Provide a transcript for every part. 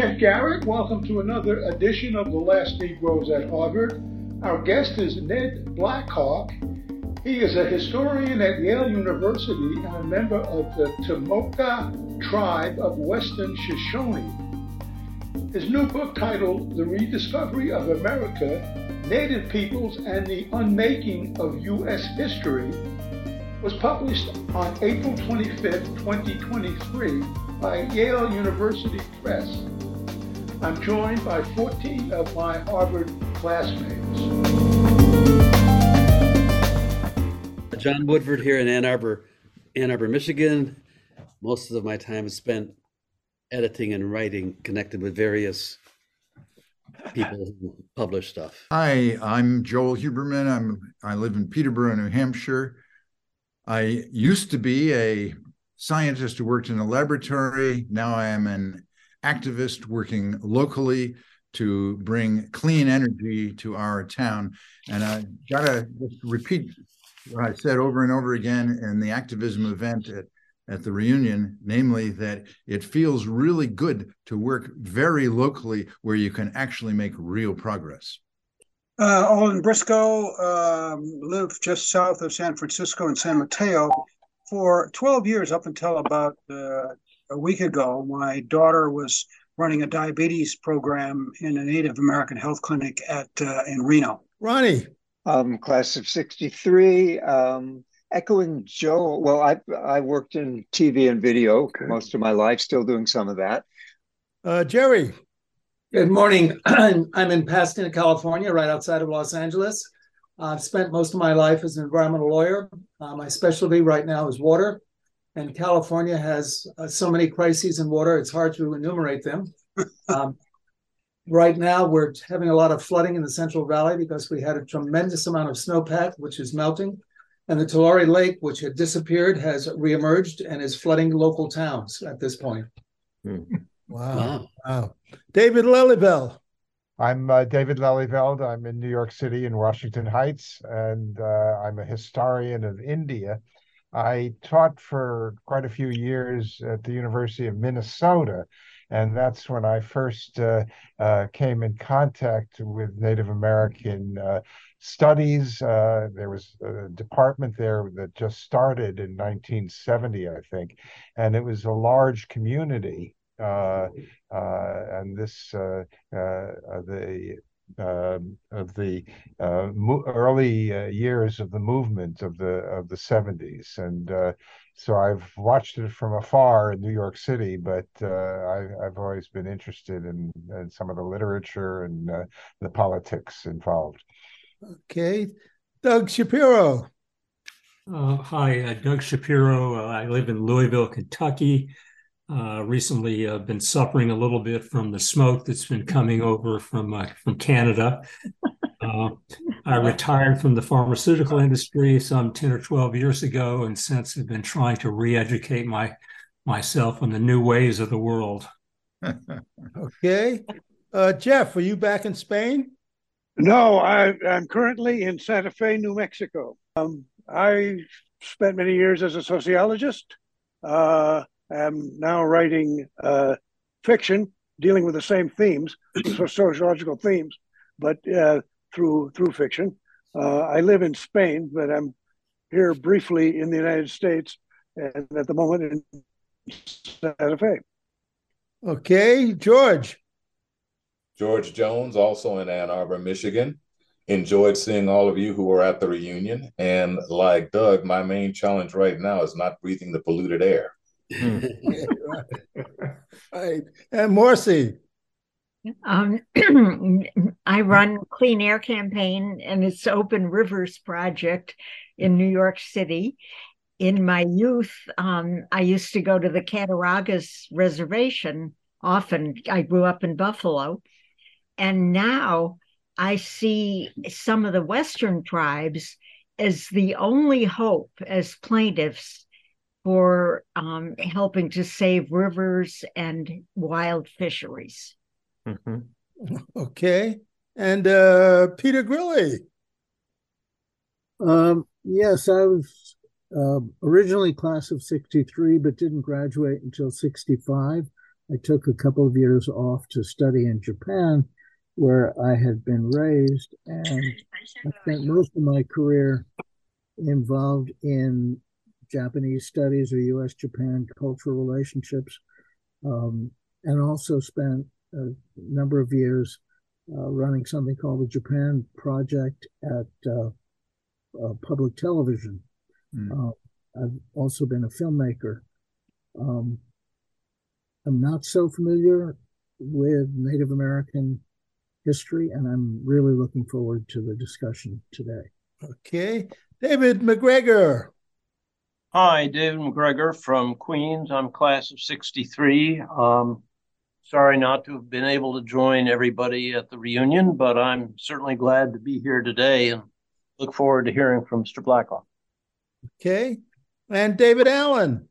Kent Garrett. Welcome to another edition of The Last Negroes at Harvard. Our guest is Ned Blackhawk. He is a historian at Yale University and a member of the Te-Moak tribe of Western Shoshone. His new book titled The Rediscovery of America, Native Peoples and the Unmaking of U.S. History was published on April 25, 2023 by Yale University Press. I'm joined by 14 of my Harvard classmates. John Woodford here in Ann Arbor, Ann Arbor, Michigan. Most of my time is spent editing and writing connected with various people who publish stuff. Hi, I'm Joel Huberman. I'm I live in Peterborough, New Hampshire. I used to be a scientist who worked in a laboratory. Now I am an activist working locally to bring clean energy to our town. And I gotta just repeat what I said over and over again in the activism event at, at the reunion, namely that it feels really good to work very locally where you can actually make real progress. Uh, Olin Briscoe um, lived just south of San Francisco in San Mateo for 12 years up until about uh, a week ago. My daughter was running a diabetes program in a Native American health clinic at uh, in Reno. Ronnie, um, class of '63. Um, echoing Joe. Well, I I worked in TV and video okay. most of my life, still doing some of that. Uh, Jerry. Good morning. I'm in Pasadena, California, right outside of Los Angeles. I've spent most of my life as an environmental lawyer. Uh, my specialty right now is water, and California has uh, so many crises in water, it's hard to enumerate them. Um, right now, we're having a lot of flooding in the Central Valley because we had a tremendous amount of snowpack, which is melting. And the Tulare Lake, which had disappeared, has reemerged and is flooding local towns at this point. Hmm. Wow. Wow. wow. David Lelyveld. I'm uh, David Lelyveld. I'm in New York City in Washington Heights, and uh, I'm a historian of India. I taught for quite a few years at the University of Minnesota, and that's when I first uh, uh came in contact with Native American uh, studies. Uh, there was a department there that just started in 1970, I think, and it was a large community uh, uh, and this the of the uh, mo- early uh, years of the movement of the of the 70s and uh, so I've watched it from afar in New York City but uh, I, have always been interested in, in, some of the literature and the politics involved. Okay. Doug Shapiro. Uh, hi Doug Shapiro. I live in Louisville Kentucky uh, recently uh, been suffering a little bit from the smoke that's been coming over from uh, from Canada. Uh, I retired from the pharmaceutical industry some ten or twelve years ago, and since have been trying to re-educate my myself on the new ways of the world. okay, uh, Jeff, are you back in Spain? No, I, am currently in Santa Fe, New Mexico. Um, I spent many years as a sociologist. Am now writing uh, fiction dealing with the same themes, sociological themes, but uh, through through fiction. Uh, I live in Spain, but I'm here briefly in the United States, and at the moment in Santa Fe. Okay, George. George Jones, also in Ann Arbor, Michigan. Enjoyed seeing all of you who were at the reunion. And like Doug, my main challenge right now is not breathing the polluted air. Hmm. right. And Marcy. Um, I run Clean Air Campaign and it's Open Rivers Project in New York City. In my youth, um, I used to go to the Cattaraugus Reservation often. I grew up in Buffalo. And now I see some of the Western tribes as the only hope as plaintiffs for um, helping to save rivers and wild fisheries. Mm-hmm. Okay. And uh, Peter Grilli. Um, yes, I was uh, originally class of 63, but didn't graduate until 65. I took a couple of years off to study in Japan, where I had been raised, and I spent most of my career involved in Japanese studies or U.S. Japan cultural relationships, um, and also spent a number of years uh, running something called the Japan Project at uh, uh, public television. Mm. I've also been a filmmaker. Um, I'm not so familiar with Native American history, and I'm really looking forward to the discussion today. Okay. David McGregor. Hi, David McGregor from Queens. I'm class of 63. Um, sorry not to have been able to join everybody at the reunion, but I'm certainly glad to be here today and look forward to hearing from Mr. Blackhawk. Okay. And David Allen.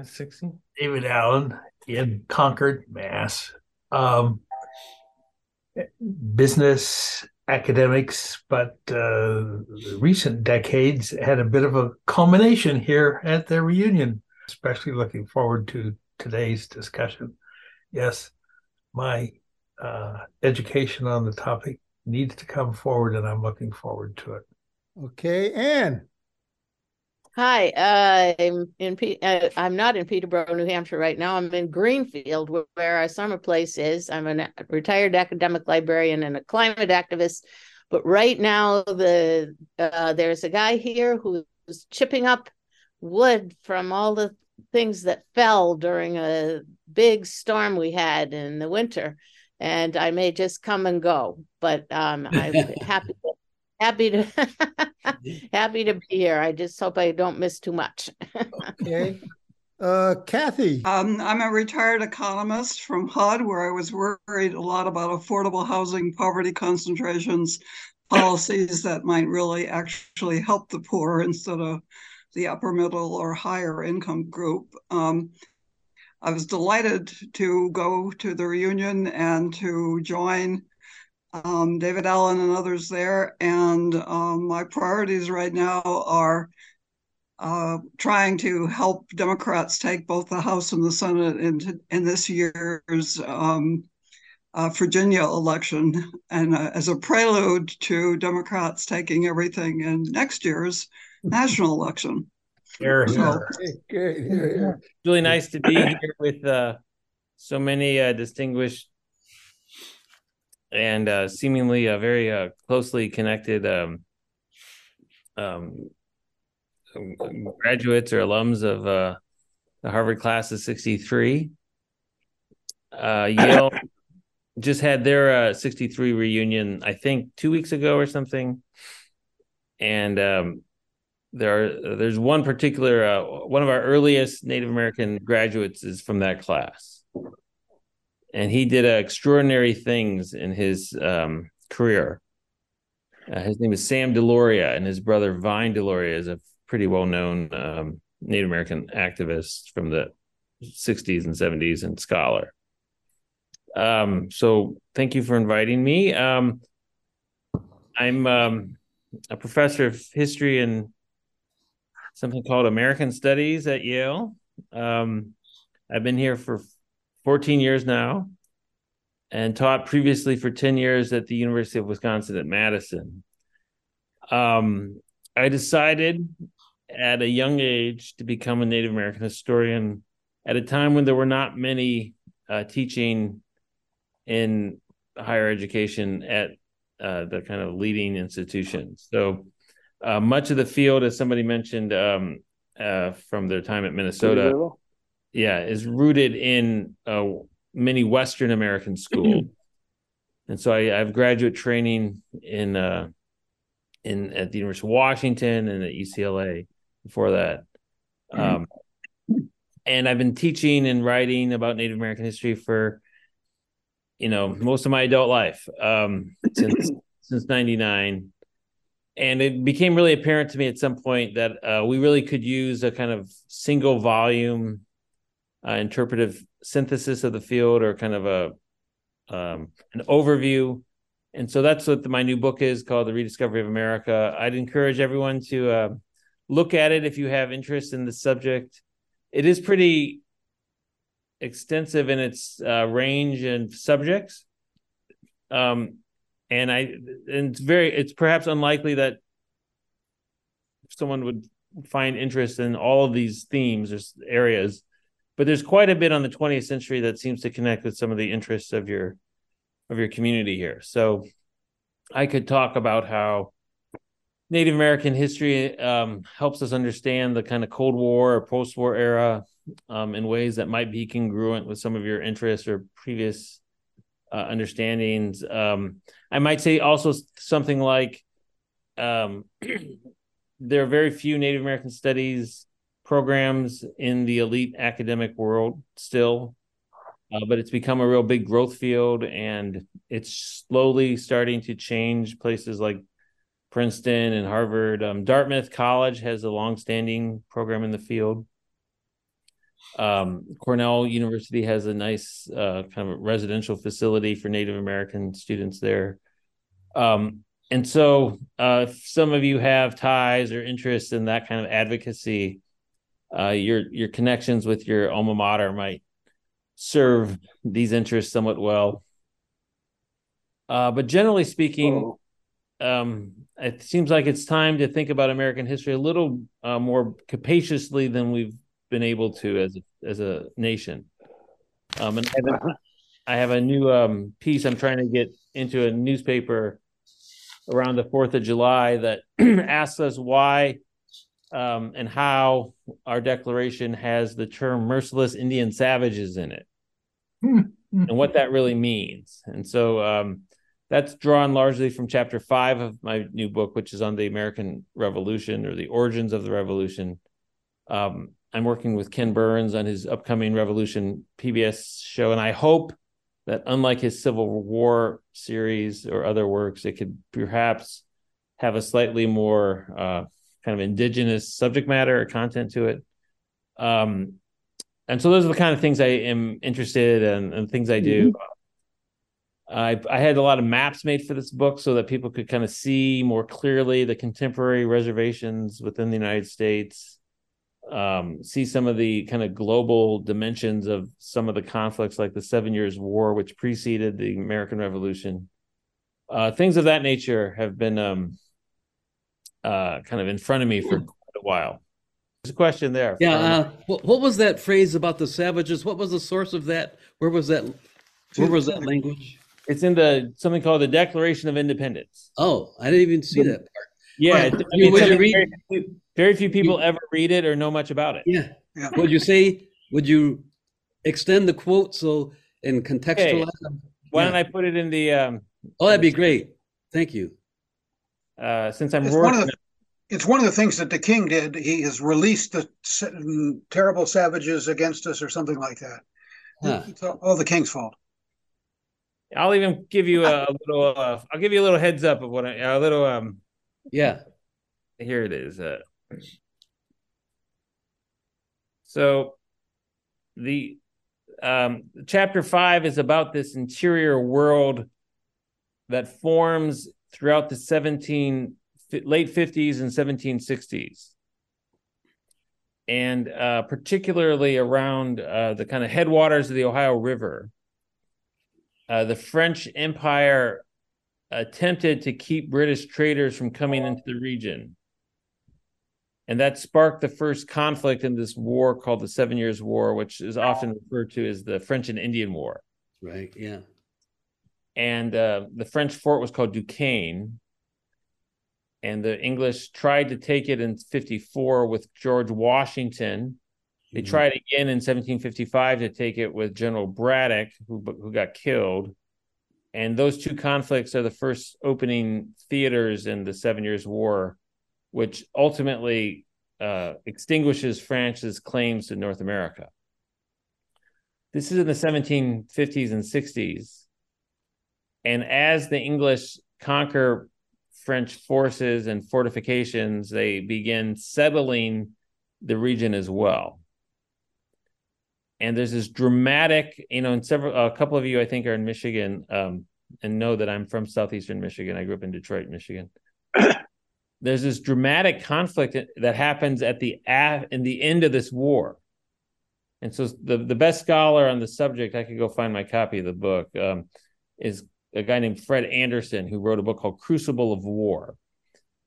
60. David Allen in Concord, Mass. Um, business academics, but uh, recent decades had a bit of a culmination here at their reunion, especially looking forward to today's discussion. Yes, my uh, education on the topic needs to come forward, and I'm looking forward to it. Okay, Anne. Hi, uh, I'm in. P- uh, I'm not in Peterborough, New Hampshire right now. I'm in Greenfield, where, where our summer place is. I'm a retired academic librarian and a climate activist. But right now, the uh, there's a guy here who's chipping up wood from all the things that fell during a big storm we had in the winter, and I may just come and go. But um, I'm happy happy to happy to be here. I just hope I don't miss too much. okay. Uh, Kathy. Um, I'm a retired economist from HUD, where I was worried a lot about affordable housing, poverty concentrations, policies that might really actually help the poor instead of the upper middle or higher income group. Um, I was delighted to go to the reunion and to join um, David Allen and others there. And um, my priorities right now are uh, trying to help Democrats take both the House and the Senate in, in this year's um, uh, Virginia election, and uh, as a prelude to Democrats taking everything in next year's national election. Here, so, here. Really nice to be here with uh, so many uh, distinguished and uh, seemingly uh, very uh, closely connected um, um, graduates or alums of uh, the Harvard class of 63. Uh, Yale just had their uh, 63 reunion, I think, two weeks ago or something. And um, there are, there's one particular, one of our earliest Native American graduates is from that class and he did uh, extraordinary things in his um, career. Uh, his name is Sam Deloria, and his brother Vine Deloria is a pretty well known um, Native American activist from the 60s and 70s and scholar. Um, so thank you for inviting me. Um, I'm um, a professor of history and something called American Studies at Yale. Um, I've been here for 14 years now and taught previously for 10 years at the University of Wisconsin at Madison. Um, I decided at a young age to become a Native American historian at a time when there were not many uh, teaching in higher education at uh, the kind of leading institutions. So uh, much of the field, as somebody mentioned um, uh, from their time at Minnesota, yeah, is rooted in uh, many Western American schools. and so I, I, have graduate training in uh, in at the University of Washington and at UCLA before that. Um, and I've been teaching and writing about Native American history for you know most of my adult life um, since since '99 and it became really apparent to me at some point that uh, we really could use a kind of single volume uh, interpretive synthesis of the field or kind of a um, an overview. And so that's what the, my new book is called, The Rediscovery of America. I'd encourage everyone to uh, look at it if you have interest in the subject. It is pretty extensive in its uh, range and subjects. Um, and I and it's very it's perhaps unlikely that someone would find interest in all of these themes or areas, but there's quite a bit on the 20th century that seems to connect with some of the interests of your of your community here. So I could talk about how Native American history um, helps us understand the kind of Cold War or post war era um, in ways that might be congruent with some of your interests or previous uh, understandings. Um, I might say also something like um, there are very few Native American studies programs in the elite academic world still. Uh, but it's become a real big growth field and it's slowly starting to change places like Princeton and Harvard. Um, Dartmouth College has a long-standing program in the field. Um, Cornell University has a nice uh, kind of residential facility for Native American students there. Um, and so, uh, if some of you have ties or interests in that kind of advocacy, uh, your your connections with your alma mater might serve these interests somewhat well. Uh, but generally speaking, um, it seems like it's time to think about American history a little uh, more capaciously than we've been able to as a, as a nation. Um, and I have, a, I have a new um, piece I'm trying to get into a newspaper around the Fourth of July that asks us why um, and how our declaration has the term merciless Indian savages in it and what that really means. And so um, that's drawn largely from chapter five of my new book, which is on the American Revolution or the origins of the revolution. Um, I'm working with Ken Burns on his upcoming Revolution PBS show, and I hope that unlike his Civil War series or other works, it could perhaps have a slightly more uh, kind of indigenous subject matter or content to it. Um, and so those are the kind of things I am interested in and things I do. Mm-hmm. I, I had a lot of maps made for this book so that people could kind of see more clearly the contemporary reservations within the United States, um, see some of the kind of global dimensions of some of the conflicts, like the Seven Years' War, which preceded the American Revolution. Uh, things of that nature have been um, uh, kind of in front of me for quite a while. There's a question there. Yeah. Uh, what, what, was that phrase about the savages? What was the source of that? Where was that? Where was that language? It's in the something called the Declaration of Independence. Oh, I didn't even see that part. Yeah, I mean, would you read? Very, very few people ever read it or know much about it. Yeah. yeah. Would you say? Would you extend the quote so and contextualize? Okay. Why yeah. don't I put it in the? Um, oh, that'd be great. Thank you. Uh, since I'm it's working, one, the, it's one of the things that the king did. He has released the terrible savages against us, or something like that. Huh. It's all the king's fault. I'll even give you a, little. Uh, I'll give you a little heads up of what I, a little. Um, yeah. Here it is. Uh, so, the um, chapter five is about this interior world that forms throughout the 17 late 50s and 1760s and uh, particularly around uh, the kind of headwaters of the ohio river uh, the french empire attempted to keep british traders from coming into the region. And that sparked the first conflict in this war called the seven years war which is often referred to as the french and indian war. Right yeah and uh, the French fort was called Duquesne. And the English tried to take it in 54 with George Washington. They mm-hmm. tried again in 1755 to take it with General Braddock, who, who got killed. And those two conflicts are the first opening theaters in the Seven Years' War, which ultimately uh, extinguishes France's claims to North America. This is in the 1750s and 60s and as the English conquer French forces and fortifications, they begin settling the region as well. And there's this dramatic, you know, and several, a couple of you, I think, are in Michigan um, and know that I'm from southeastern Michigan. I grew up in Detroit, Michigan. there's this dramatic conflict that happens at the in the end of this war. And so the, the best scholar on the subject, I could go find my copy of the book, um, is a guy named Fred Anderson, who wrote a book called Crucible of War,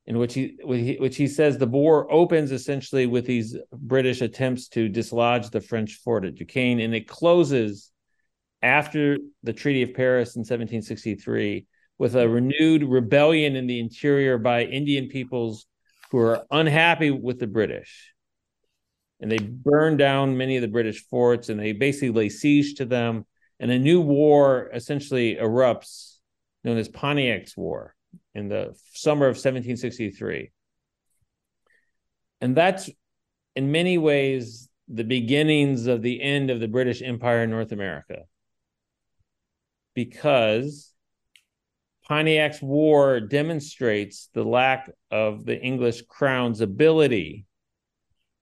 in which he, which he says the war opens essentially with these British attempts to dislodge the French fort at Duquesne, and it closes after the Treaty of Paris in 1763 with a renewed rebellion in the interior by Indian peoples who are unhappy with the British. And they burn down many of the British forts and they basically lay siege to them. And a new war essentially erupts, known as Pontiac's War, in the summer of 1763. And that's in many ways the beginnings of the end of the British Empire in North America. Because Pontiac's War demonstrates the lack of the English crown's ability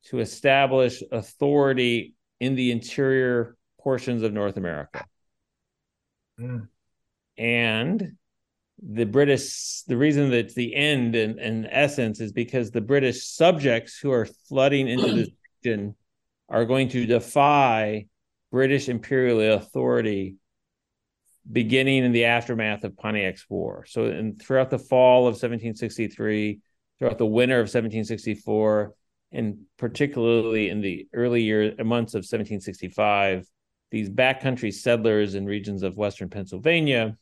to establish authority in the interior portions of North America. Mm. And the British, the reason that it's the end in, in essence is because the British subjects who are flooding into this region are going to defy British imperial authority beginning in the aftermath of Pontiac's War. So, and throughout the fall of 1763, throughout the winter of 1764, and particularly in the early year months of 1765, these backcountry settlers in regions of western Pennsylvania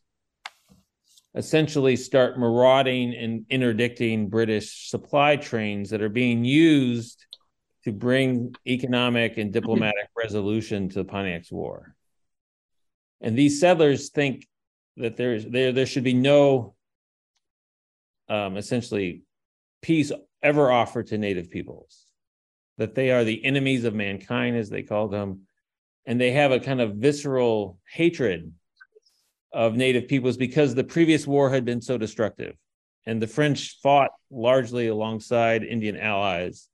essentially start marauding and interdicting British supply trains that are being used to bring economic and diplomatic resolution to the Pontiac's War. And these settlers think that there's there there should be no um, essentially peace ever offered to native peoples that they are the enemies of mankind as they call them and they have a kind of visceral hatred of native peoples because the previous war had been so destructive. And the french fought largely alongside indian allies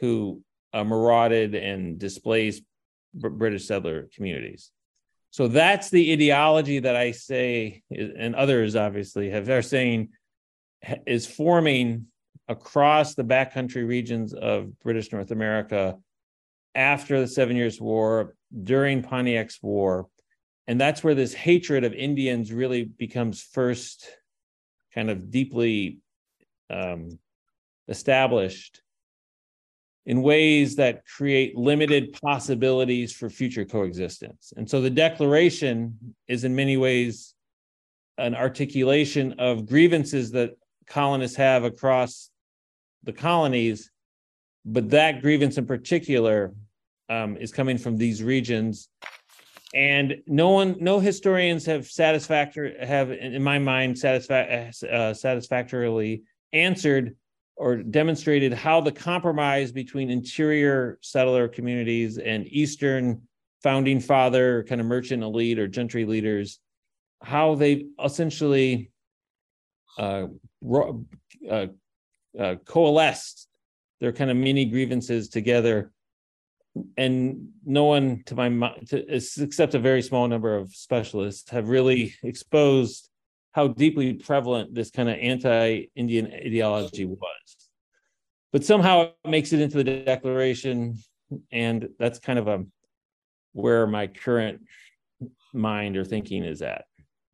who uh, marauded and displaced british settler communities. So that's the ideology that I say, and others obviously have are saying is forming across the backcountry regions of British North America after the Seven Years' War, during Pontiac's War. And that's where this hatred of Indians really becomes first kind of deeply um, established in ways that create limited possibilities for future coexistence. And so the Declaration is, in many ways, an articulation of grievances that colonists have across the colonies, but that grievance in particular um, is coming from these regions. And no one, no historians have satisfactory have, in my mind, uh, satisfactorily answered or demonstrated how the compromise between interior settler communities and eastern founding father kind of merchant elite or gentry leaders how they essentially uh, uh, uh, coalesced their kind of mini grievances together and no one to my mind except a very small number of specialists have really exposed how deeply prevalent this kind of anti-Indian ideology was. But somehow it makes it into the declaration, and that's kind of a where my current mind or thinking is at.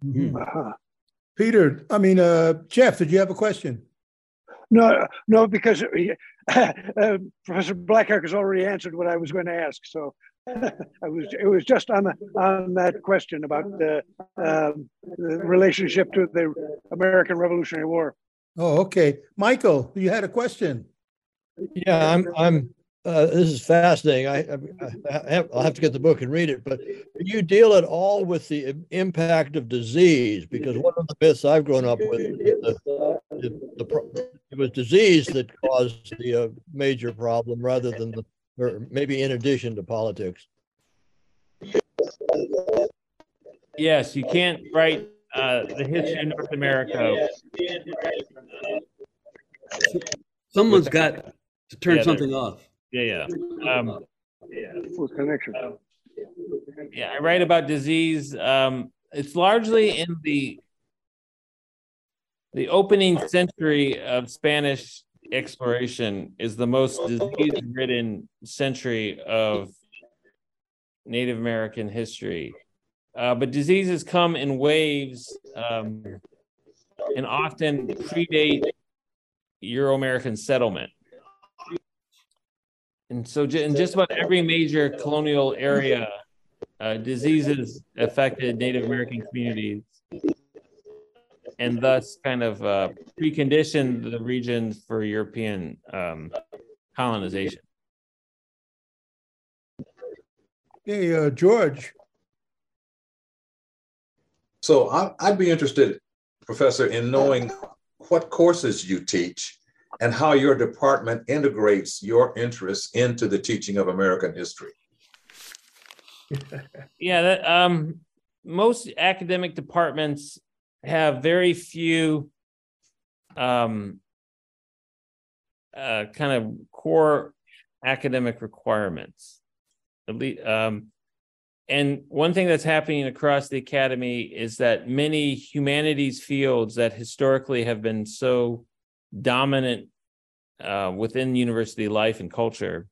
Mm-hmm. Uh-huh. Peter, I mean, uh, Jeff, did you have a question? No, no, because uh, Professor Blackhawk has already answered what I was going to ask. So I was it was just on on that question about the, um, the relationship to the American Revolutionary War. Oh, okay, Michael, you had a question. Yeah, I'm I'm. Uh, this is fascinating. I, I, I have, I'll have to get the book and read it. But you deal at all with the impact of disease? Because one of the myths I've grown up with, the, the, the, it was disease that caused the uh, major problem rather than the or maybe in addition to politics. Yes, you can't write uh, the history of North America. Someone's got to turn yeah, something off. Yeah, yeah. Um, yeah. Full connection. Yeah, I write about disease. Um, it's largely in the the opening century of Spanish exploration is the most disease ridden century of Native American history. Uh, but diseases come in waves um, and often predate Euro American settlement. And so, in just about every major colonial area, uh, diseases affected Native American communities and thus kind of uh, preconditioned the region for European um, colonization. Hey, uh, George. So I, I'd be interested, Professor, in knowing what courses you teach and how your department integrates your interests into the teaching of American history. yeah, that, um, most academic departments have very few um, uh, kind of core academic requirements. At least, um, and one thing that's happening across the academy is that many humanities fields that historically have been so dominant uh, within university life and culture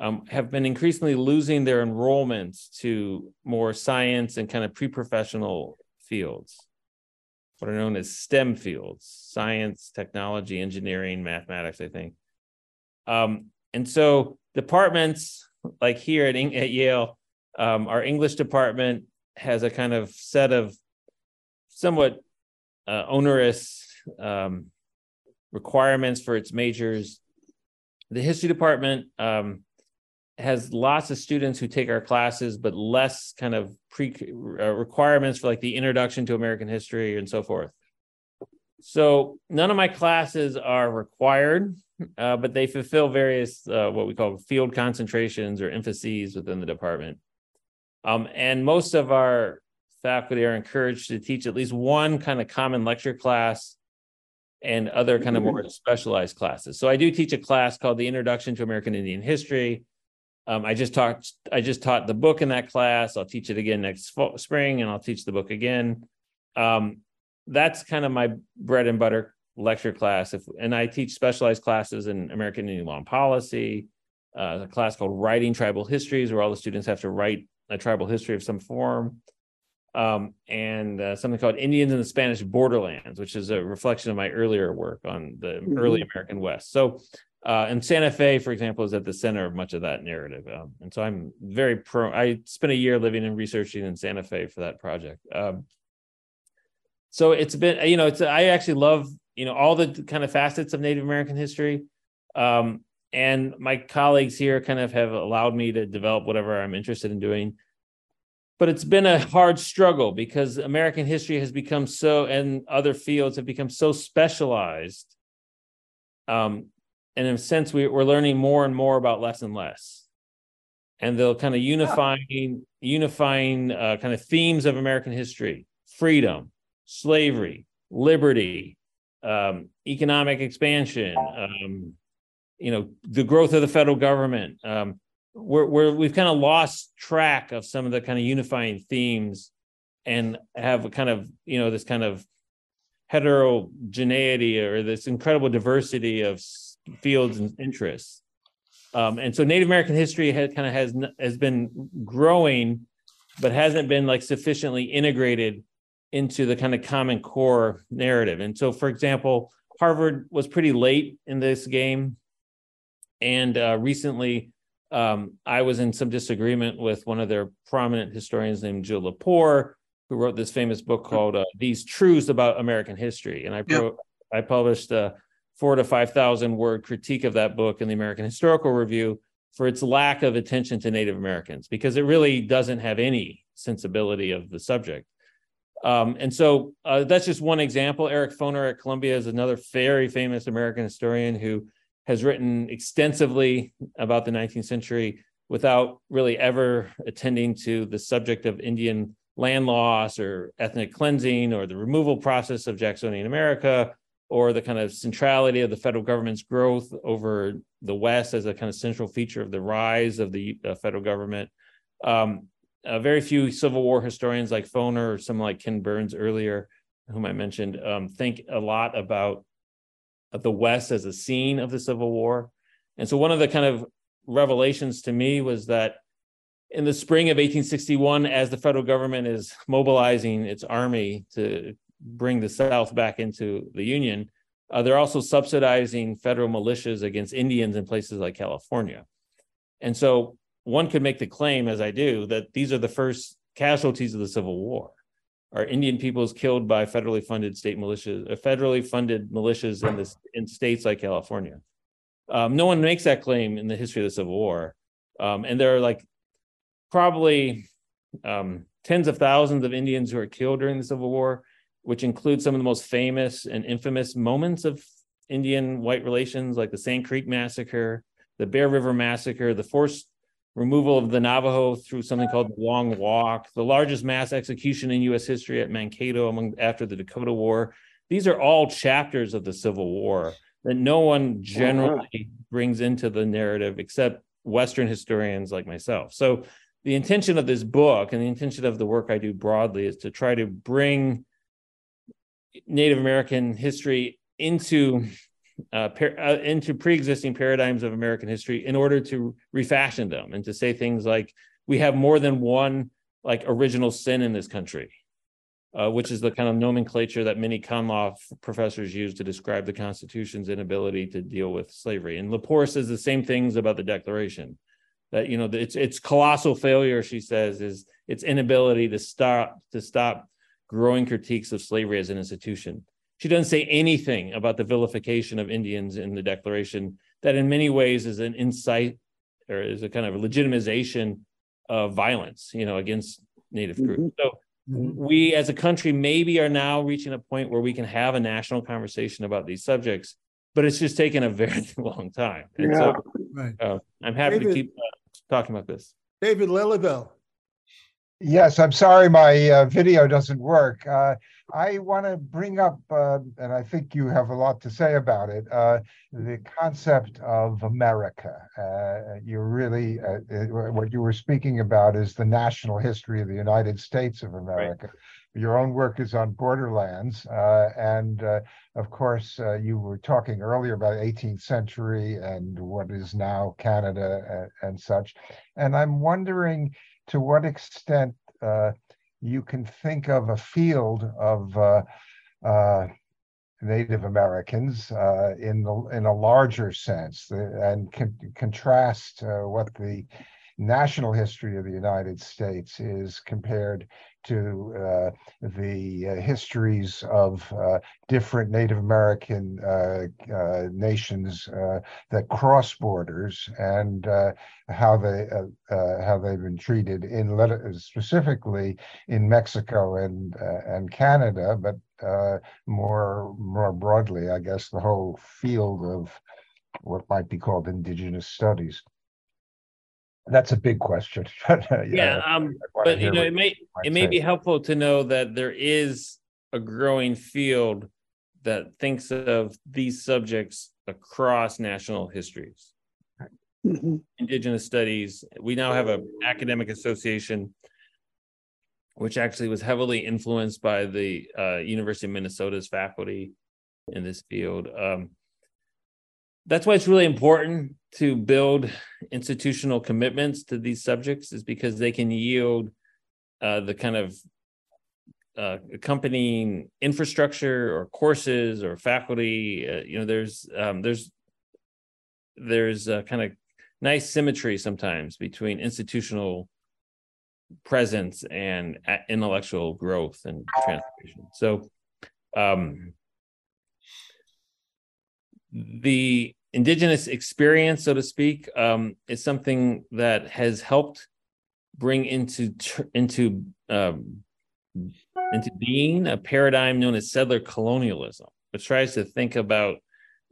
um, have been increasingly losing their enrollments to more science and kind of pre-professional fields what are known as STEM fields science, technology, engineering, mathematics, I think. Um, and so departments like here at, at Yale, um, our English department has a kind of set of somewhat uh, onerous um, requirements for its majors. The history department um, has lots of students who take our classes, but less kind of pre uh, requirements for like the introduction to American history and so forth. So none of my classes are required, uh, but they fulfill various uh, what we call field concentrations or emphases within the department. Um, and most of our faculty are encouraged to teach at least one kind of common lecture class and other kind of more specialized classes. So I do teach a class called the Introduction to American Indian History um, I just taught I just taught the book in that class. I'll teach it again next fall, spring, and I'll teach the book again. Um, that's kind of my bread and butter lecture class. If and I teach specialized classes in American Indian law and policy, uh, a class called Writing Tribal Histories, where all the students have to write a tribal history of some form, um, and uh, something called Indians in the Spanish Borderlands, which is a reflection of my earlier work on the mm-hmm. early American West. So uh, and Santa Fe, for example, is at the center of much of that narrative. Um, and so I'm very pro. I spent a year living and researching in Santa Fe for that project. Um, so it's been, you know, it's I actually love, you know, all the kind of facets of Native American history. Um, and my colleagues here kind of have allowed me to develop whatever I'm interested in doing. But it's been a hard struggle because American history has become so, and other fields have become so specialized. Um, and in a sense we, we're learning more and more about less and less. And they'll kind of unifying unifying uh, kind of themes of american history. Freedom slavery liberty um, economic expansion um, you know the growth of the federal government um, we're, we're we've kind of lost track of some of the kind of unifying themes and have a kind of you know this kind of heterogeneity or this incredible diversity of fields and interests. Um, and so Native American history had, kind of has has been growing, but hasn't been like sufficiently integrated into the kind of common core narrative. And so, for example, Harvard was pretty late in this game, and uh, recently um, I was in some disagreement with one of their prominent historians named Jill Lepore, who wrote this famous book called uh, "These Truths About American History," and I yep. I published. a four to 5,000 word critique of that book in the American Historical Review for its lack of attention to Native Americans, because it really doesn't have any sensibility of the subject. Um, and so uh, that's just one example. Eric Foner at Columbia is another very famous American historian who has written extensively about the 19th century without really ever attending to the subject of Indian land loss or ethnic cleansing or the removal process of Jacksonian America or the kind of centrality of the federal government's growth over the West as a kind of central feature of the rise of the uh, federal government. Um, uh, very few Civil War historians like Foner or someone like Ken Burns earlier, whom I mentioned, um, think a lot about the West as a scene of the Civil War. And so one of the kind of revelations to me was that in the spring of 1861, as the federal government is mobilizing its army to bring the South back into the Union, uh, they're also subsidizing federal militias against Indians in places like California. And so one could make the claim, as I do, that these are the first casualties of the Civil War. Are Indian peoples killed by federally funded state militias, uh, federally funded militias in this in states like California? Um, no one makes that claim in the history of the Civil War, um, and there are like probably um, tens of thousands of Indians who are killed during the Civil War, which includes some of the most famous and infamous moments of Indian white relations, like the Sand Creek Massacre, the Bear River Massacre, the forced removal of the Navajo through something called the Long Walk, the largest mass execution in U.S. history at Mankato among after the Dakota War. These are all chapters of the Civil War that no one generally brings into the narrative except Western historians like myself. So the intention of this book and the intention of the work I do broadly is to try to bring Native American history into uh, par- uh, into pre-existing paradigms of American history in order to refashion them and to say things like we have more than one like original sin in this country, uh, which is the kind of nomenclature that many con professors use to describe the Constitution's inability to deal with slavery. And Lepore says the same things about the Declaration that you know it's it's colossal failure she says is its inability to stop to stop growing critiques of slavery as an institution she doesn't say anything about the vilification of indians in the declaration that in many ways is an insight or is a kind of a legitimization of violence you know against native groups mm-hmm. so mm-hmm. we as a country maybe are now reaching a point where we can have a national conversation about these subjects but it's just taken a very long time and yeah. so right. uh, i'm happy David, to keep uh, talking about this. David Lelyveld. Yes, I'm sorry my uh, video doesn't work. I want to bring up, uh, and I think you have a lot to say about it, uh, the concept of America. Uh, you really, uh, what you were speaking about is the national history of the United States of America. Right your own work is on borderlands. Uh, and uh, of course, uh, you were talking earlier about 18th century and what is now Canada and, and such. And I'm wondering to what extent uh, you can think of a field of uh, uh, Native Americans in the in a larger sense, and con- contrast what the national history of the United States is compared to uh, the uh, histories of uh, different Native American uh, uh, nations uh, that cross borders and how they how they've been treated in specifically in Mexico and and Canada, but more more broadly, I guess the whole field of what might be called indigenous studies that's a big question. yeah, yeah um, but you know, it may it may say. be helpful to know that there is a growing field that thinks of these subjects across national histories. Mm-hmm. Indigenous studies. We now have an academic association, which actually was heavily influenced by the uh, University of Minnesota's faculty in this field. Um, that's why it's really important to build institutional commitments to these subjects is because they can yield uh, the kind of uh, accompanying infrastructure or courses or faculty uh, you know there's um, there's there's a kind of nice symmetry sometimes between institutional presence and intellectual growth and transformation. So um, the indigenous experience, so to speak, um, is something that has helped bring into into um, into being a paradigm known as settler colonialism, which tries to think about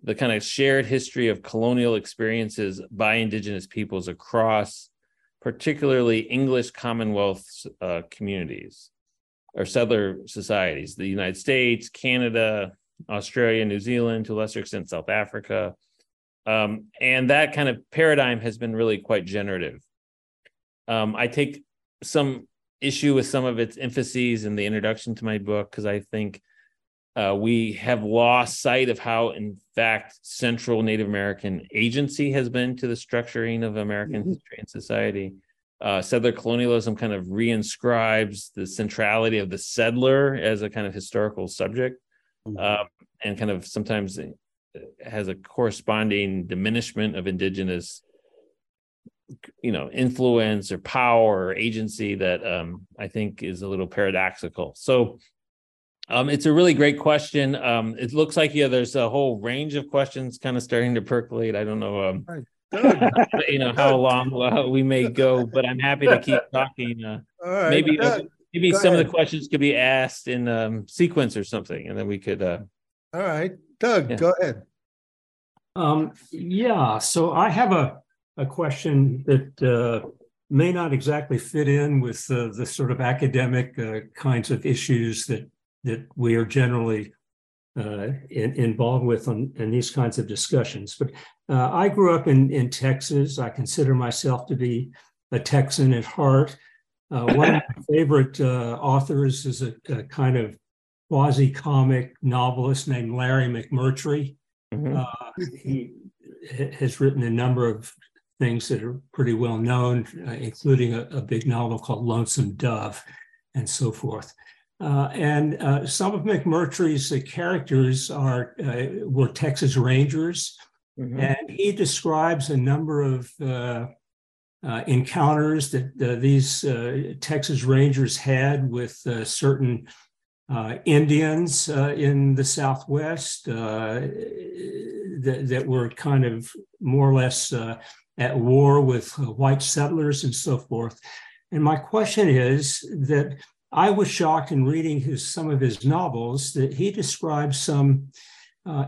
the kind of shared history of colonial experiences by indigenous peoples across particularly English Commonwealth uh, communities or settler societies, the United States, Canada, Australia, New Zealand, to a lesser extent, South Africa. Um, and that kind of paradigm has been really quite generative. Um, I take some issue with some of its emphases in the introduction to my book because I think uh, we have lost sight of how, in fact, central Native American agency has been to the structuring of American mm-hmm. history and society. uh, settler colonialism kind of reinscribes the centrality of the settler as a kind of historical subject, uh, and kind of sometimes has a corresponding diminishment of indigenous you know influence or power or agency that um, i think is a little paradoxical. So um, it's a really great question. Um, it looks like yeah there's a whole range of questions kind of starting to percolate. I don't know um, you know how long uh, we may go but i'm happy to keep talking uh, right, maybe Doug, maybe some of the questions could be asked in um, sequence or something and then we could uh, All right, Doug, Yeah. go ahead. Um, yeah, so I have a, a question that uh, may not exactly fit in with uh, the sort of academic uh, kinds of issues that that we are generally uh, in, involved with on, in these kinds of discussions. But uh, I grew up in, in Texas. I consider myself to be a Texan at heart. Uh, one of my favorite uh, authors is a, a kind of quasi comic novelist named Larry McMurtry. Uh, he has written a number of things that are pretty well known, uh, including a, a big novel called Lonesome Dove and so forth. Uh, and uh, some of McMurtry's uh, characters are uh, were Texas Rangers, and he describes a number of uh, uh, encounters that uh, these uh, Texas Rangers had with uh, certain uh, Indians uh, in the Southwest uh, that, that were kind of more or less uh, at war with uh, white settlers and so forth. And my question is that I was shocked in reading his some of his novels that he describes some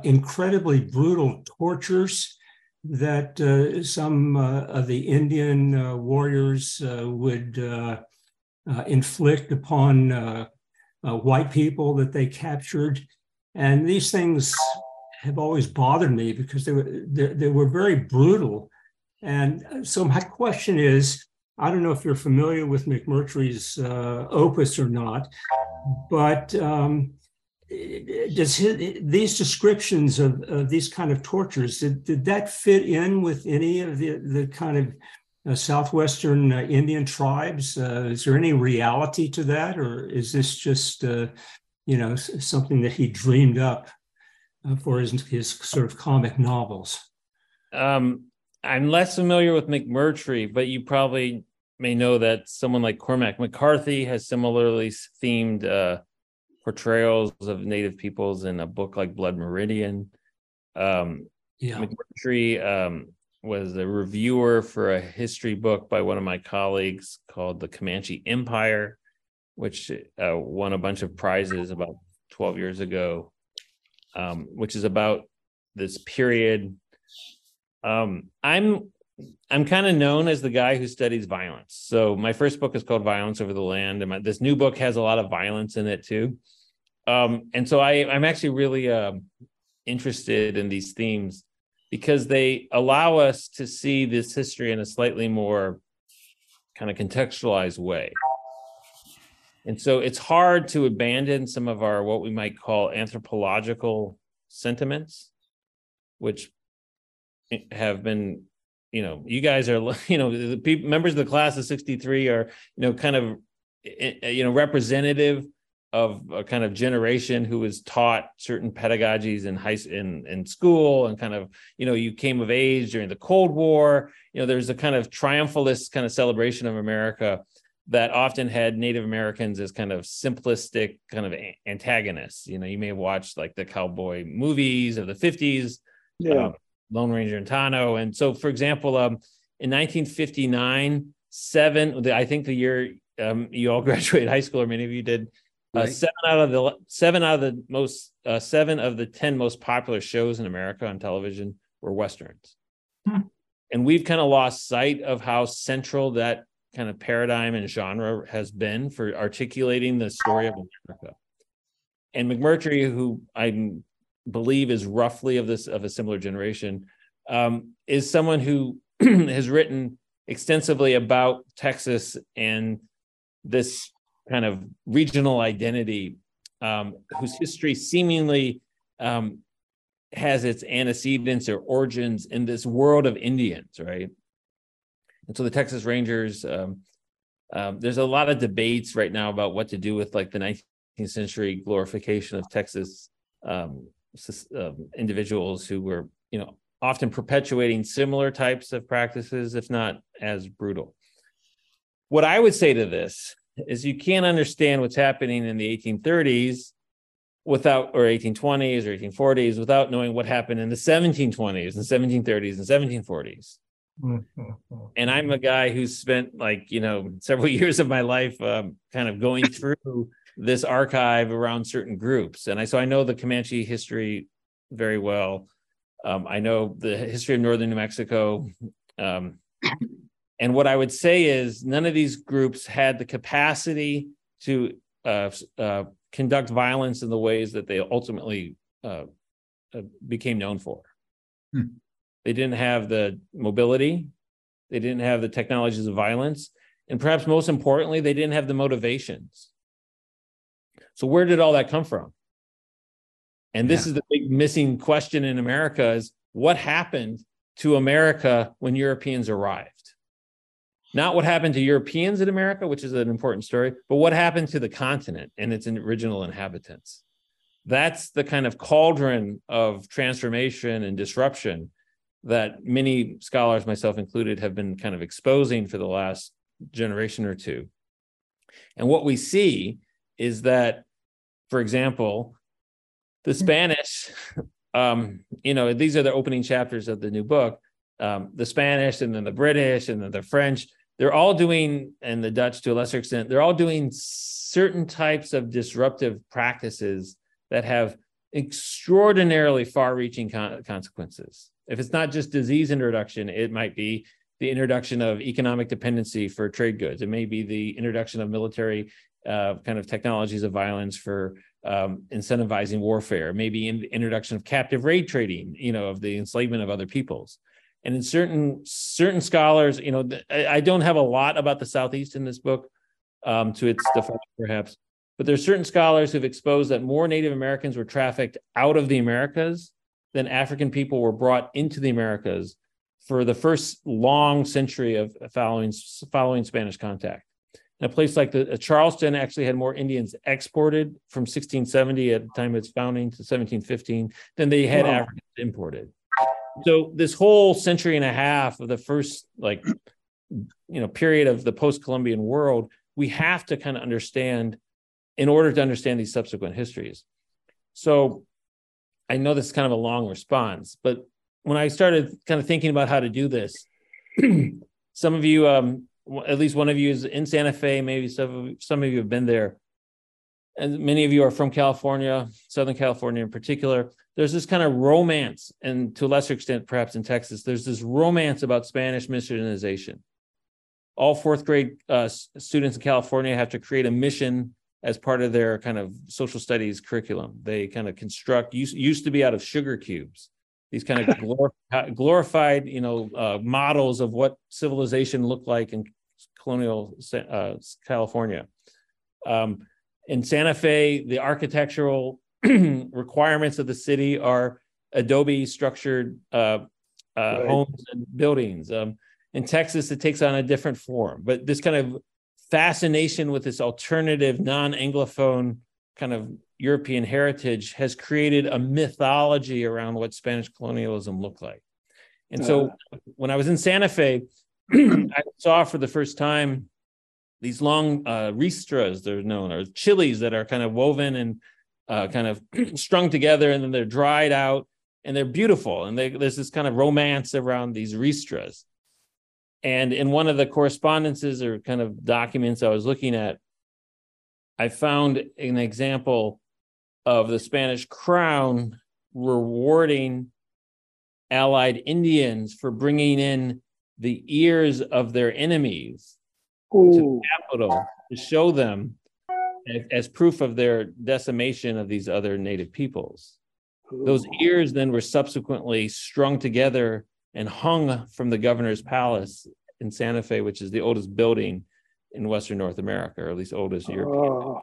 incredibly brutal tortures that uh, some uh, of the Indian uh, warriors would inflict upon uh, white people that they captured. And these things have always bothered me because they were they, they were very brutal. And so my question is, I don't know if you're familiar with McMurtry's uh, opus or not, but um, does his, these descriptions of, of these kind of tortures did, did that fit in with any of the the kind of uh, southwestern uh, Indian tribes? Uh, is there any reality to that, or is this just uh, you know something that he dreamed up uh, for his his sort of comic novels? Um, I'm less familiar with McMurtry, but you probably may know that someone like Cormac McCarthy has similarly themed uh, portrayals of Native peoples in a book like Blood Meridian. Um, Yeah. McMurtry um, was a reviewer for a history book by one of my colleagues called The Comanche Empire, which uh, won a bunch of prizes about 12 years ago, um, which is about this period um, I'm I'm kind of known as the guy who studies violence. So my first book is called Violence Over the Land, and my, this new book has a lot of violence in it too. Um, and so I I'm actually really um, interested in these themes because they allow us to see this history in a slightly more kind of contextualized way. And so it's hard to abandon some of our what we might call anthropological sentiments, which have been you know you guys are you know the members of the class of 63 are you know kind of eh, eh, you know representative of a kind of generation who was taught certain pedagogies in high in in school and kind of you know you came of age during the cold war you know there's a kind of triumphalist kind of celebration of america that often had native americans as kind of simplistic kind of antagonists you know you may have watched like the cowboy movies of the 50s Yeah. um, Lone Ranger and Tonto. And so, for example, um, in 1959, seven, the- I think the year um, you all graduated high school, or many of you did, uh, Right. seven out of the seven out of the most uh, seven of the ten most popular shows in America on television were westerns, and we've kind of lost sight of how central that kind of paradigm and genre has been for articulating the story of America. And McMurtry, who I believe is roughly of this of a similar generation, um, is someone who has written extensively about Texas and this kind of regional identity, um, whose history seemingly um, has its antecedents or origins in this world of Indians, right? And so the Texas Rangers, um, um, there's a lot of debates right now about what to do with like the 19th century glorification of Texas um, um, individuals who were, you know, often perpetuating similar types of practices, if not as brutal. What I would say to this is you can't understand what's happening in the 1830s without or 1820s or 1840s without knowing what happened in the 1720s and 1730s and 1740s and i'm a guy who's spent like you know several years of my life um, kind of going through this archive around certain groups. And i so i know the comanche history very well. Um, i know the history of northern new mexico um, and what i would say is none of these groups had the capacity to uh, uh, conduct violence in the ways that they ultimately uh, uh became known for hmm. They didn't have the mobility. They didn't have the technologies of violence. And perhaps most importantly, they didn't have the motivations. So where did all that come from? And this yeah. is the big missing question in America is what happened to America when Europeans arrived? Not what happened to Europeans in America, which is an important story, but what happened to the continent and its original inhabitants. That's the kind of cauldron of transformation and disruption that many scholars, myself included, have been kind of exposing for the last generation or two. And what we see is that, for example, the Spanish, um, you know, these are the opening chapters of the new book. Um, the Spanish and then the British and then the French, they're all doing, and the Dutch to a lesser extent, they're all doing certain types of disruptive practices that have extraordinarily far reaching con- consequences. If it's not just disease introduction, it might be the introduction of economic dependency for trade goods. It may be the introduction of military uh, kind of technologies of violence for um, incentivizing warfare. Maybe in the introduction of captive raid trading, you know, of the enslavement of other peoples. And in certain certain scholars, you know, I, don't have a lot about the Southeast in this book um, to its defense, perhaps, but there are certain scholars who've exposed that more Native Americans were trafficked out of the Americas than African people were brought into the Americas for the first long century of following following Spanish contact. A place like the uh, Charleston actually had more Indians exported from 1670 at the time of its founding to 1715 than they had wow. Africans imported. So this whole century and a half of the first like you know period of the post-Columbian world, we have to kind of understand in order to understand these subsequent histories. So I know this is kind of a long response, but when I started kind of thinking about how to do this, some of you, um, at least one of you is in Santa Fe, maybe some, some of you have been there. And many of you are from California, Southern California in particular. There's this kind of romance, and to a lesser extent, perhaps in Texas, there's this romance about Spanish missionization. All fourth grade uh, students in California have to create a mission as part of their kind of social studies curriculum. They kind of construct used, used to be out of sugar cubes. These kind of glor- glorified, you know, uh, models of what civilization looked like in colonial uh, California. Um, in Santa Fe, the architectural requirements of the city are adobe structured uh, uh, right. homes and buildings. Um, in Texas, it takes on a different form, but this kind of fascination with this alternative non-anglophone kind of european heritage has created a mythology around what spanish colonialism looked like and so uh, when i was in santa fe i saw for the first time these long uh, ristras they're known or chilies that are kind of woven and uh, kind of strung together and then they're dried out and they're beautiful and they, there's this kind of romance around these ristras and in one of the correspondences or kind of documents I was looking at, I found an example of the Spanish crown rewarding Allied Indians for bringing in the ears of their enemies Ooh. to the capital to show them as, as, proof of their decimation of these other native peoples. Those ears then were subsequently strung together and hung from the governor's palace in Santa Fe, which is the oldest building in Western North America, or at least oldest European. Oh.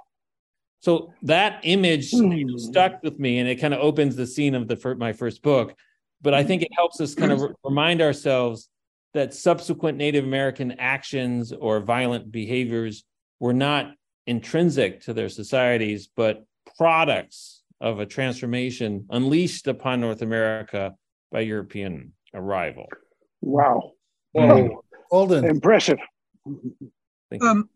So that image mm. stuck with me, and it kind of opens the scene of the my first book. But I think it helps us kind of remind ourselves that subsequent Native American actions or violent behaviors were not intrinsic to their societies, but products of a transformation unleashed upon North America by European arrival. Wow. Whoa. Holden. Impressive. Um,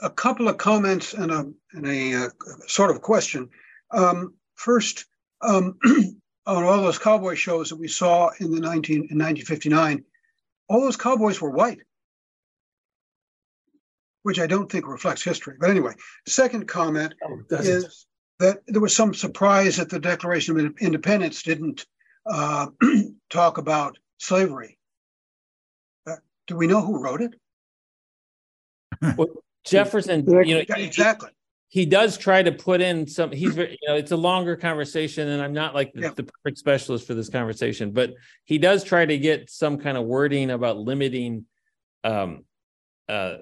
a couple of comments and a and a uh, sort of question. Um, first, um, on all those cowboy shows that we saw in the 19 in 1959, all those cowboys were white, which I don't think reflects history. But anyway, second comment is that there was some surprise that the Declaration of Independence didn't uh, talk about slavery. Uh, do we know who wrote it? Well, Jefferson, you know, exactly. He, he, does try to put in some. He's very, you know, it's a longer conversation, and I'm not like the, yeah. the perfect specialist for this conversation, but he does try to get some kind of wording about limiting, um, uh,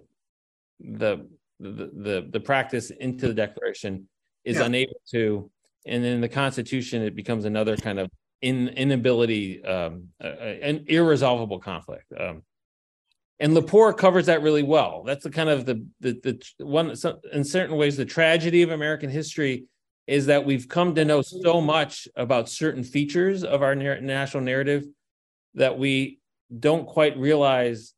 the the the, the practice into the Declaration is yeah. unable to, and then the Constitution it becomes another kind of in inability, um, uh, an irresolvable conflict. Um, and Lepore covers that really well. That's the kind of the the, the one in certain ways the tragedy of American history is that we've come to know so much about certain features of our national narrative that we don't quite realize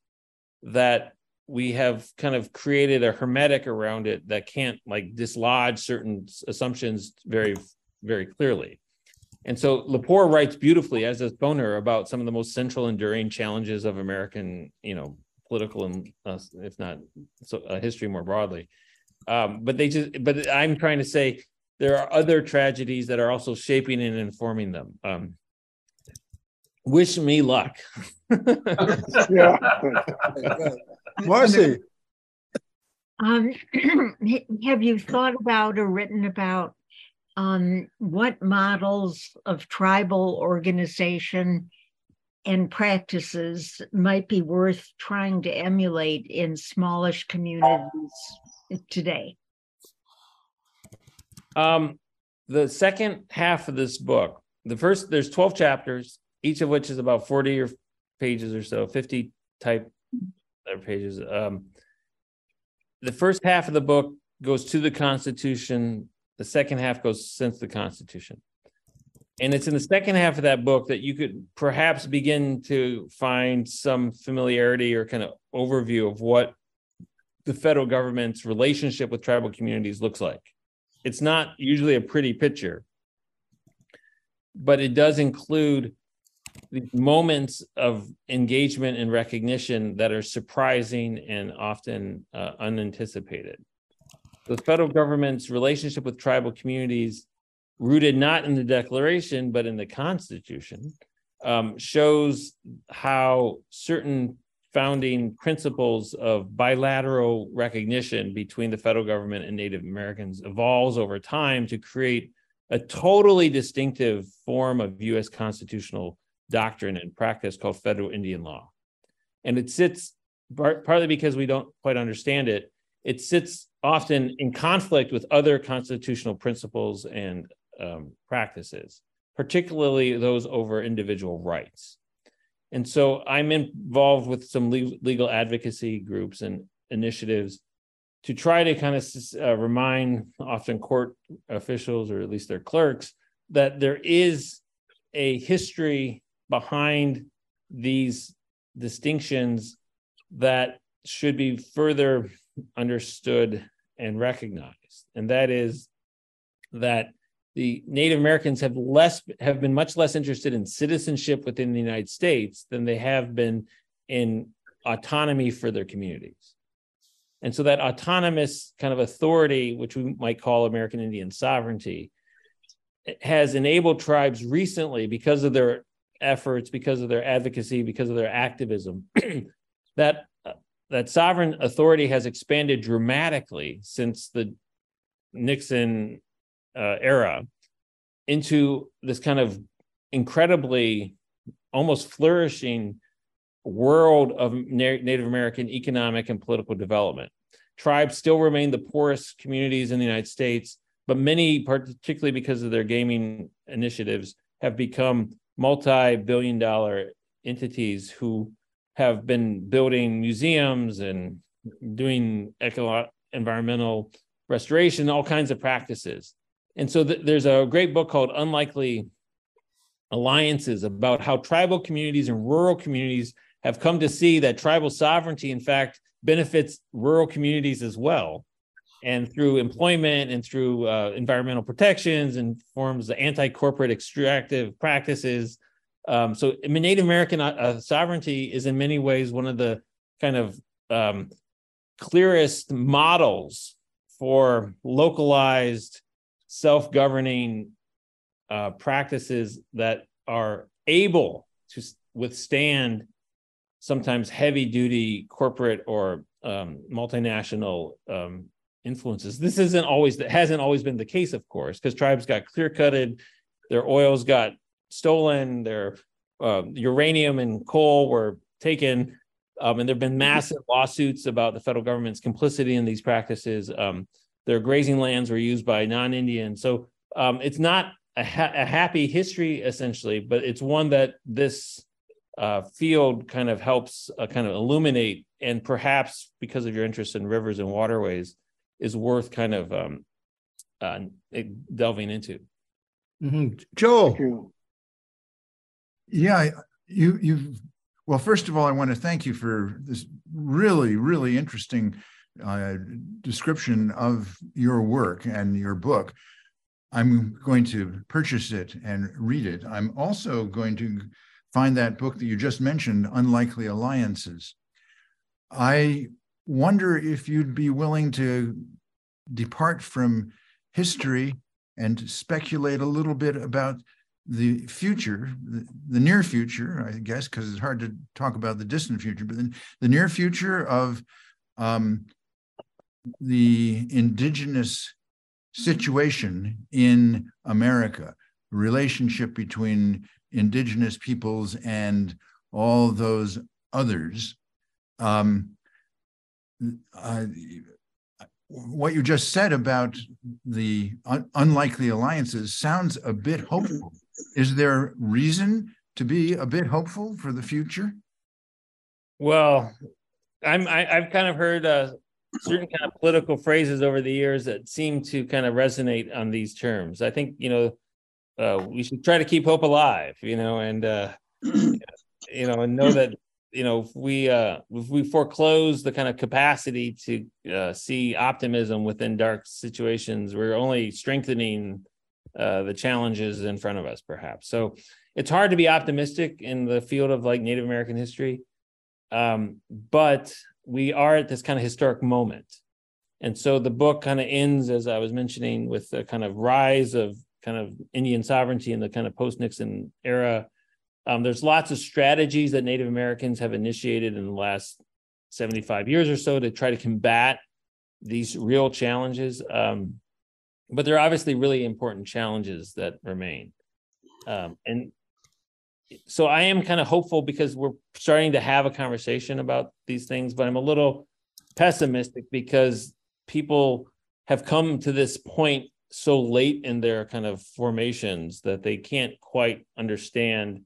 that we have kind of created a hermetic around it that can't like dislodge certain assumptions very very clearly. And so lepore writes beautifully as does Foner about some of the most central enduring challenges of american you know political and uh, if not so uh, history more broadly. Um, but they just but i'm trying to say there are other tragedies that are also shaping and informing them. Um, wish me luck. Yeah marcy um, have you thought about or written about um, what models of tribal organization and practices might be worth trying to emulate in smallish communities today? Um, the second half of this book, the first, there's 12 chapters, each of which is about 40 or pages or so, 50 type pages. Um, the first half of the book goes to the Constitution. The second half goes since the Constitution. And it's in the second half of that book that you could perhaps begin to find some familiarity or kind of overview of what the federal government's relationship with tribal communities looks like. It's not usually a pretty picture, but it does include moments of engagement and recognition that are surprising and often uh, unanticipated. The federal government's relationship with tribal communities rooted not in the Declaration, but in the Constitution, um, shows how certain founding principles of bilateral recognition between the federal government and Native Americans evolves over time to create a totally distinctive form of US constitutional doctrine and practice called federal Indian law. And it sits partly because we don't quite understand it, it sits often in conflict with other constitutional principles and um, practices, particularly those over individual rights. And so I'm involved with some legal advocacy groups and initiatives to try to kind of uh, remind often court officials or at least their clerks that there is a history behind these distinctions that should be further understood and recognized and that is that the Native Americans have less have been much less interested in citizenship within the United States than they have been in autonomy for their communities. And so that autonomous kind of authority, which we might call American Indian sovereignty, has enabled tribes recently because of their efforts, because of their advocacy, because of their activism, that that sovereign authority has expanded dramatically since the Nixon uh, era into this kind of incredibly almost flourishing world of Na- Native American economic and political development. Tribes still remain the poorest communities in the United States, but many, particularly because of their gaming initiatives, have become multi billion dollar entities who have been building museums and doing eco environmental restoration, all kinds of practices. And so th- there's a great book called Unlikely Alliances about how tribal communities and rural communities have come to see that tribal sovereignty, in fact, benefits rural communities as well. And through employment and through uh, environmental protections and forms of anti corporate extractive practices. Um, so, Native American uh, uh, sovereignty is in many ways one of the kind of um, clearest models for localized self-governing uh, practices that are able to withstand sometimes heavy duty corporate or um, multinational um, influences. This isn't always that hasn't always been the case, of course, because tribes got clear cutted, their oils got stolen, their uh, uranium and coal were taken, um, and there have been massive lawsuits about the federal government's complicity in these practices. Um, their grazing lands were used by non-Indians, so um, it's not a, ha- a, happy history essentially, but it's one that this uh, field kind of helps uh, kind of illuminate, and perhaps because of your interest in rivers and waterways, is worth kind of um, uh, delving into. Mm-hmm. Joel. Yeah, you you've well. First of all, I want to thank you for this really really interesting uh, description of your work and your book. I'm going to purchase it and read it. I'm also going to find that book that you just mentioned, Unlikely Alliances. I wonder if you'd be willing to depart from history and speculate a little bit about the future, the, the near future, I guess, because it's hard to talk about the distant future, but the, near future of um, the indigenous situation in America, relationship between indigenous peoples and all those others. Um, uh, what you just said about the un- unlikely alliances sounds a bit hopeful. Is there reason to be a bit hopeful for the future? Well, I'm I, i have kind of heard uh, certain kind of political phrases over the years that seem to kind of resonate on these terms. I think you know uh, we should try to keep hope alive, you know, and uh, you know, and know that you know if we uh, if we foreclose the kind of capacity to uh, see optimism within dark situations, we're only strengthening uh, the challenges in front of us, perhaps. So it's hard to be optimistic in the field of like Native American history, um, but we are at this kind of historic moment. And so the book kind of ends, as I was mentioning, with the kind of rise of kind of Indian sovereignty in the kind of post Nixon era. Um, there's lots of strategies that Native Americans have initiated in the last 75 years or so to try to combat these real challenges. Um, but there are obviously really important challenges that remain. Um, and so I am kind of hopeful because we're starting to have a conversation about these things, but I'm a little pessimistic because people have come to this point so late in their kind of formations that they can't quite understand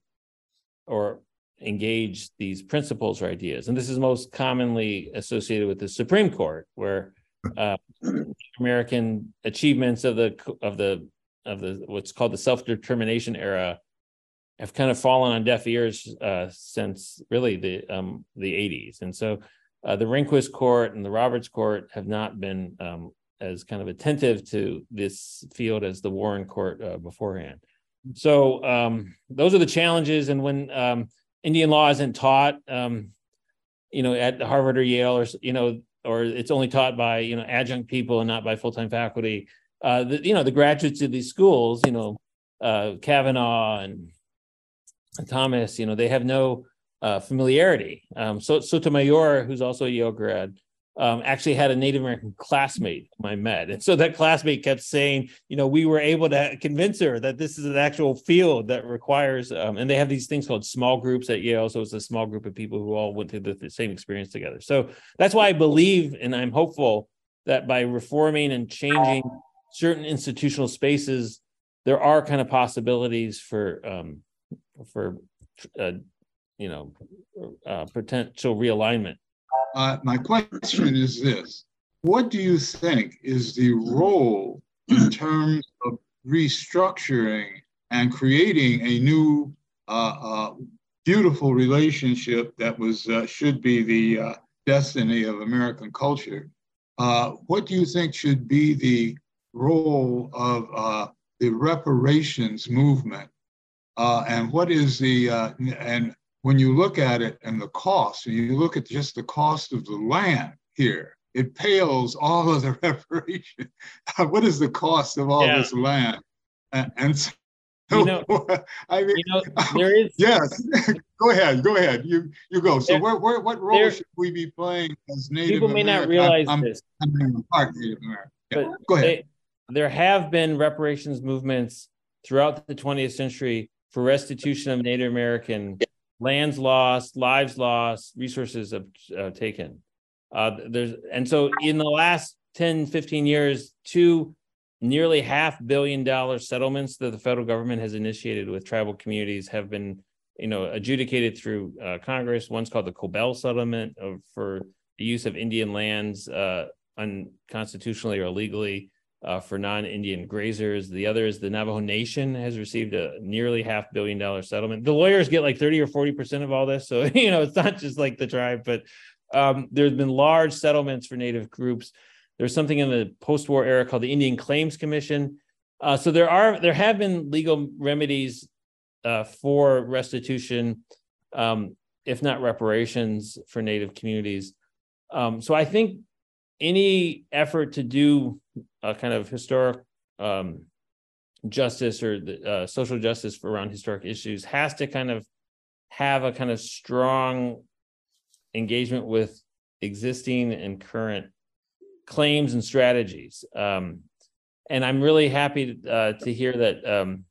or engage these principles or ideas. And this is most commonly associated with the Supreme Court, where uh, American achievements of the of the of the what's called the self determination era have kind of fallen on deaf ears uh, since really the um, the 80s. And so uh, the Rehnquist Court and the Roberts Court have not been um, as kind of attentive to this field as the Warren Court uh, beforehand. So um, those are the challenges. And when um, Indian law isn't taught, um, you know, at Harvard or Yale, or you know, or it's only taught by you know adjunct people and not by full time faculty. Uh, the, you know, the graduates of these schools, you know, uh, Kavanaugh and Thomas, you know, they have no uh, familiarity. Um, so Sotomayor, who's also a Yale grad, um, actually had a Native American classmate I met. And so that classmate kept saying, you know, we were able to convince her that this is an actual field that requires, um, and they have these things called small groups at Yale. So it's a small group of people who all went through the, the same experience together. So that's why I believe and I'm hopeful that by reforming and changing certain institutional spaces, there are kind of possibilities for um, for uh, you know, uh, potential realignment. Uh, my question is this What do you think is the role in terms of restructuring and creating a new, uh, uh, beautiful relationship that was uh, should be the uh, destiny of American culture? Uh, what do you think should be the role of the reparations movement? and what is the and when you look at it and the cost, and you look at just the cost of the land here, it pales all of the reparation. what is the cost of all yeah. this land? And, and so, you know, I mean, you know, there is yes. go ahead, go ahead. You you go. So, there, where, where, what role there, should we be playing as Native? Americans? People may American? not realize I'm, this. I'm, I'm part Native American. Yeah, go ahead. They, there have been reparations movements throughout the 20th century for restitution of Native American lands lost, lives lost, resources uh, taken. Uh, there's and so in the last 10, 15 years, two nearly half billion dollar settlements that the federal government has initiated with tribal communities have been, you know, adjudicated through uh, Congress. One's called the Cobell Settlement of, for the use of Indian lands uh, unconstitutionally or illegally uh, for non-Indian grazers. The other is the Navajo Nation has received a nearly half billion dollar settlement. The lawyers get like 30 or 40% of all this. So, you know, it's not just like the tribe, but um, there's been large settlements for Native groups. There's something in the post-war era called the Indian Claims Commission. Uh, so there are there have been legal remedies uh, for restitution, um, if not reparations, for Native communities. Um, so I think any effort to do a kind of historic um, justice or the, uh, social justice around historic issues has to kind of have a kind of strong engagement with existing and current claims and strategies. Um, and I'm really happy to, uh, to hear that um,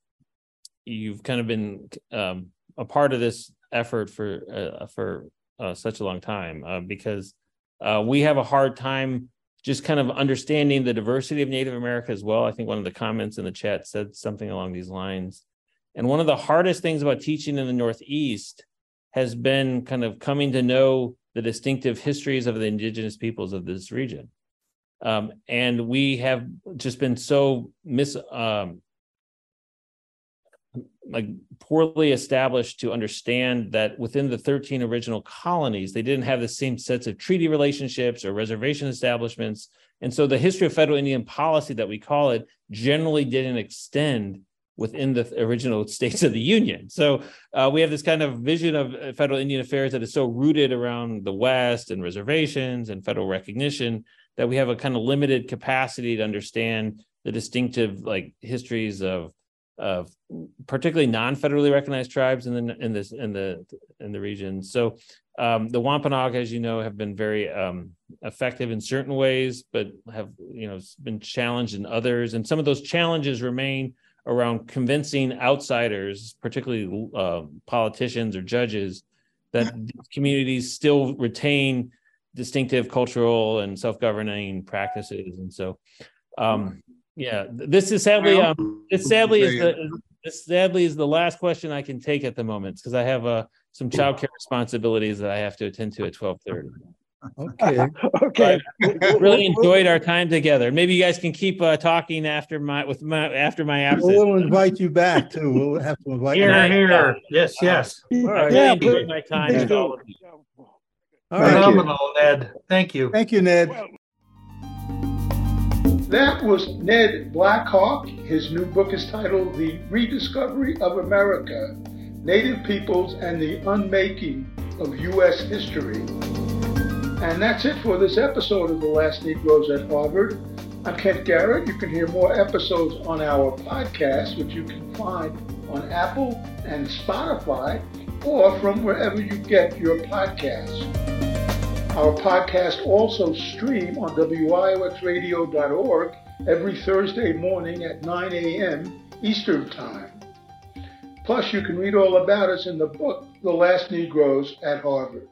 you've kind of been um, a part of this effort for uh, for uh, such a long time uh, because uh, we have a hard time just kind of understanding the diversity of Native America as well. I think one of the comments in the chat said something along these lines. And one of the hardest things about teaching in the Northeast has been kind of coming to know the distinctive histories of the indigenous peoples of this region. Um, and we have just been so mis um, like poorly established to understand that within the 13 original colonies they didn't have the same sets of treaty relationships or reservation establishments. And so the history of federal indian policy that we call it generally didn't extend within the original states of the union. So uh, we have this kind of vision of uh, federal indian affairs that is so rooted around the west and reservations and federal recognition that we have a kind of limited capacity to understand the distinctive like histories of of particularly non-federally recognized tribes in the in this in the in the region. So um, the Wampanoag, as you know, have been very um, effective in certain ways, but have you know been challenged in others. And some of those challenges remain around convincing outsiders, particularly uh, politicians or judges, that communities still retain distinctive cultural and self-governing practices. And so um, yeah, this is sadly um, this sadly is the this sadly is the last question I can take at the moment because I have uh, some childcare responsibilities that I have to attend to at twelve thirty. Okay. okay. really enjoyed our time together. Maybe you guys can keep uh, talking after my with my after my absence. We'll invite you back too. We'll have to invite here, you. Here, yes, yes. All right. I really yeah, enjoyed my time with all of you. All Phenomenal. Ned. Thank you. Thank you, Ned. That was Ned Blackhawk. His new book is titled The Rediscovery of America Native Peoples and the Unmaking of U.S. History. And that's it for this episode of The Last Negroes at Harvard. I'm Kent Garrett. You can hear more episodes on our podcast, which you can find on Apple and Spotify or from wherever you get your podcasts. Our podcast also stream on WIOXradio.org every Thursday morning at 9 a.m. Eastern Time. Plus, you can read all about us in the book, The Last Negroes at Harvard.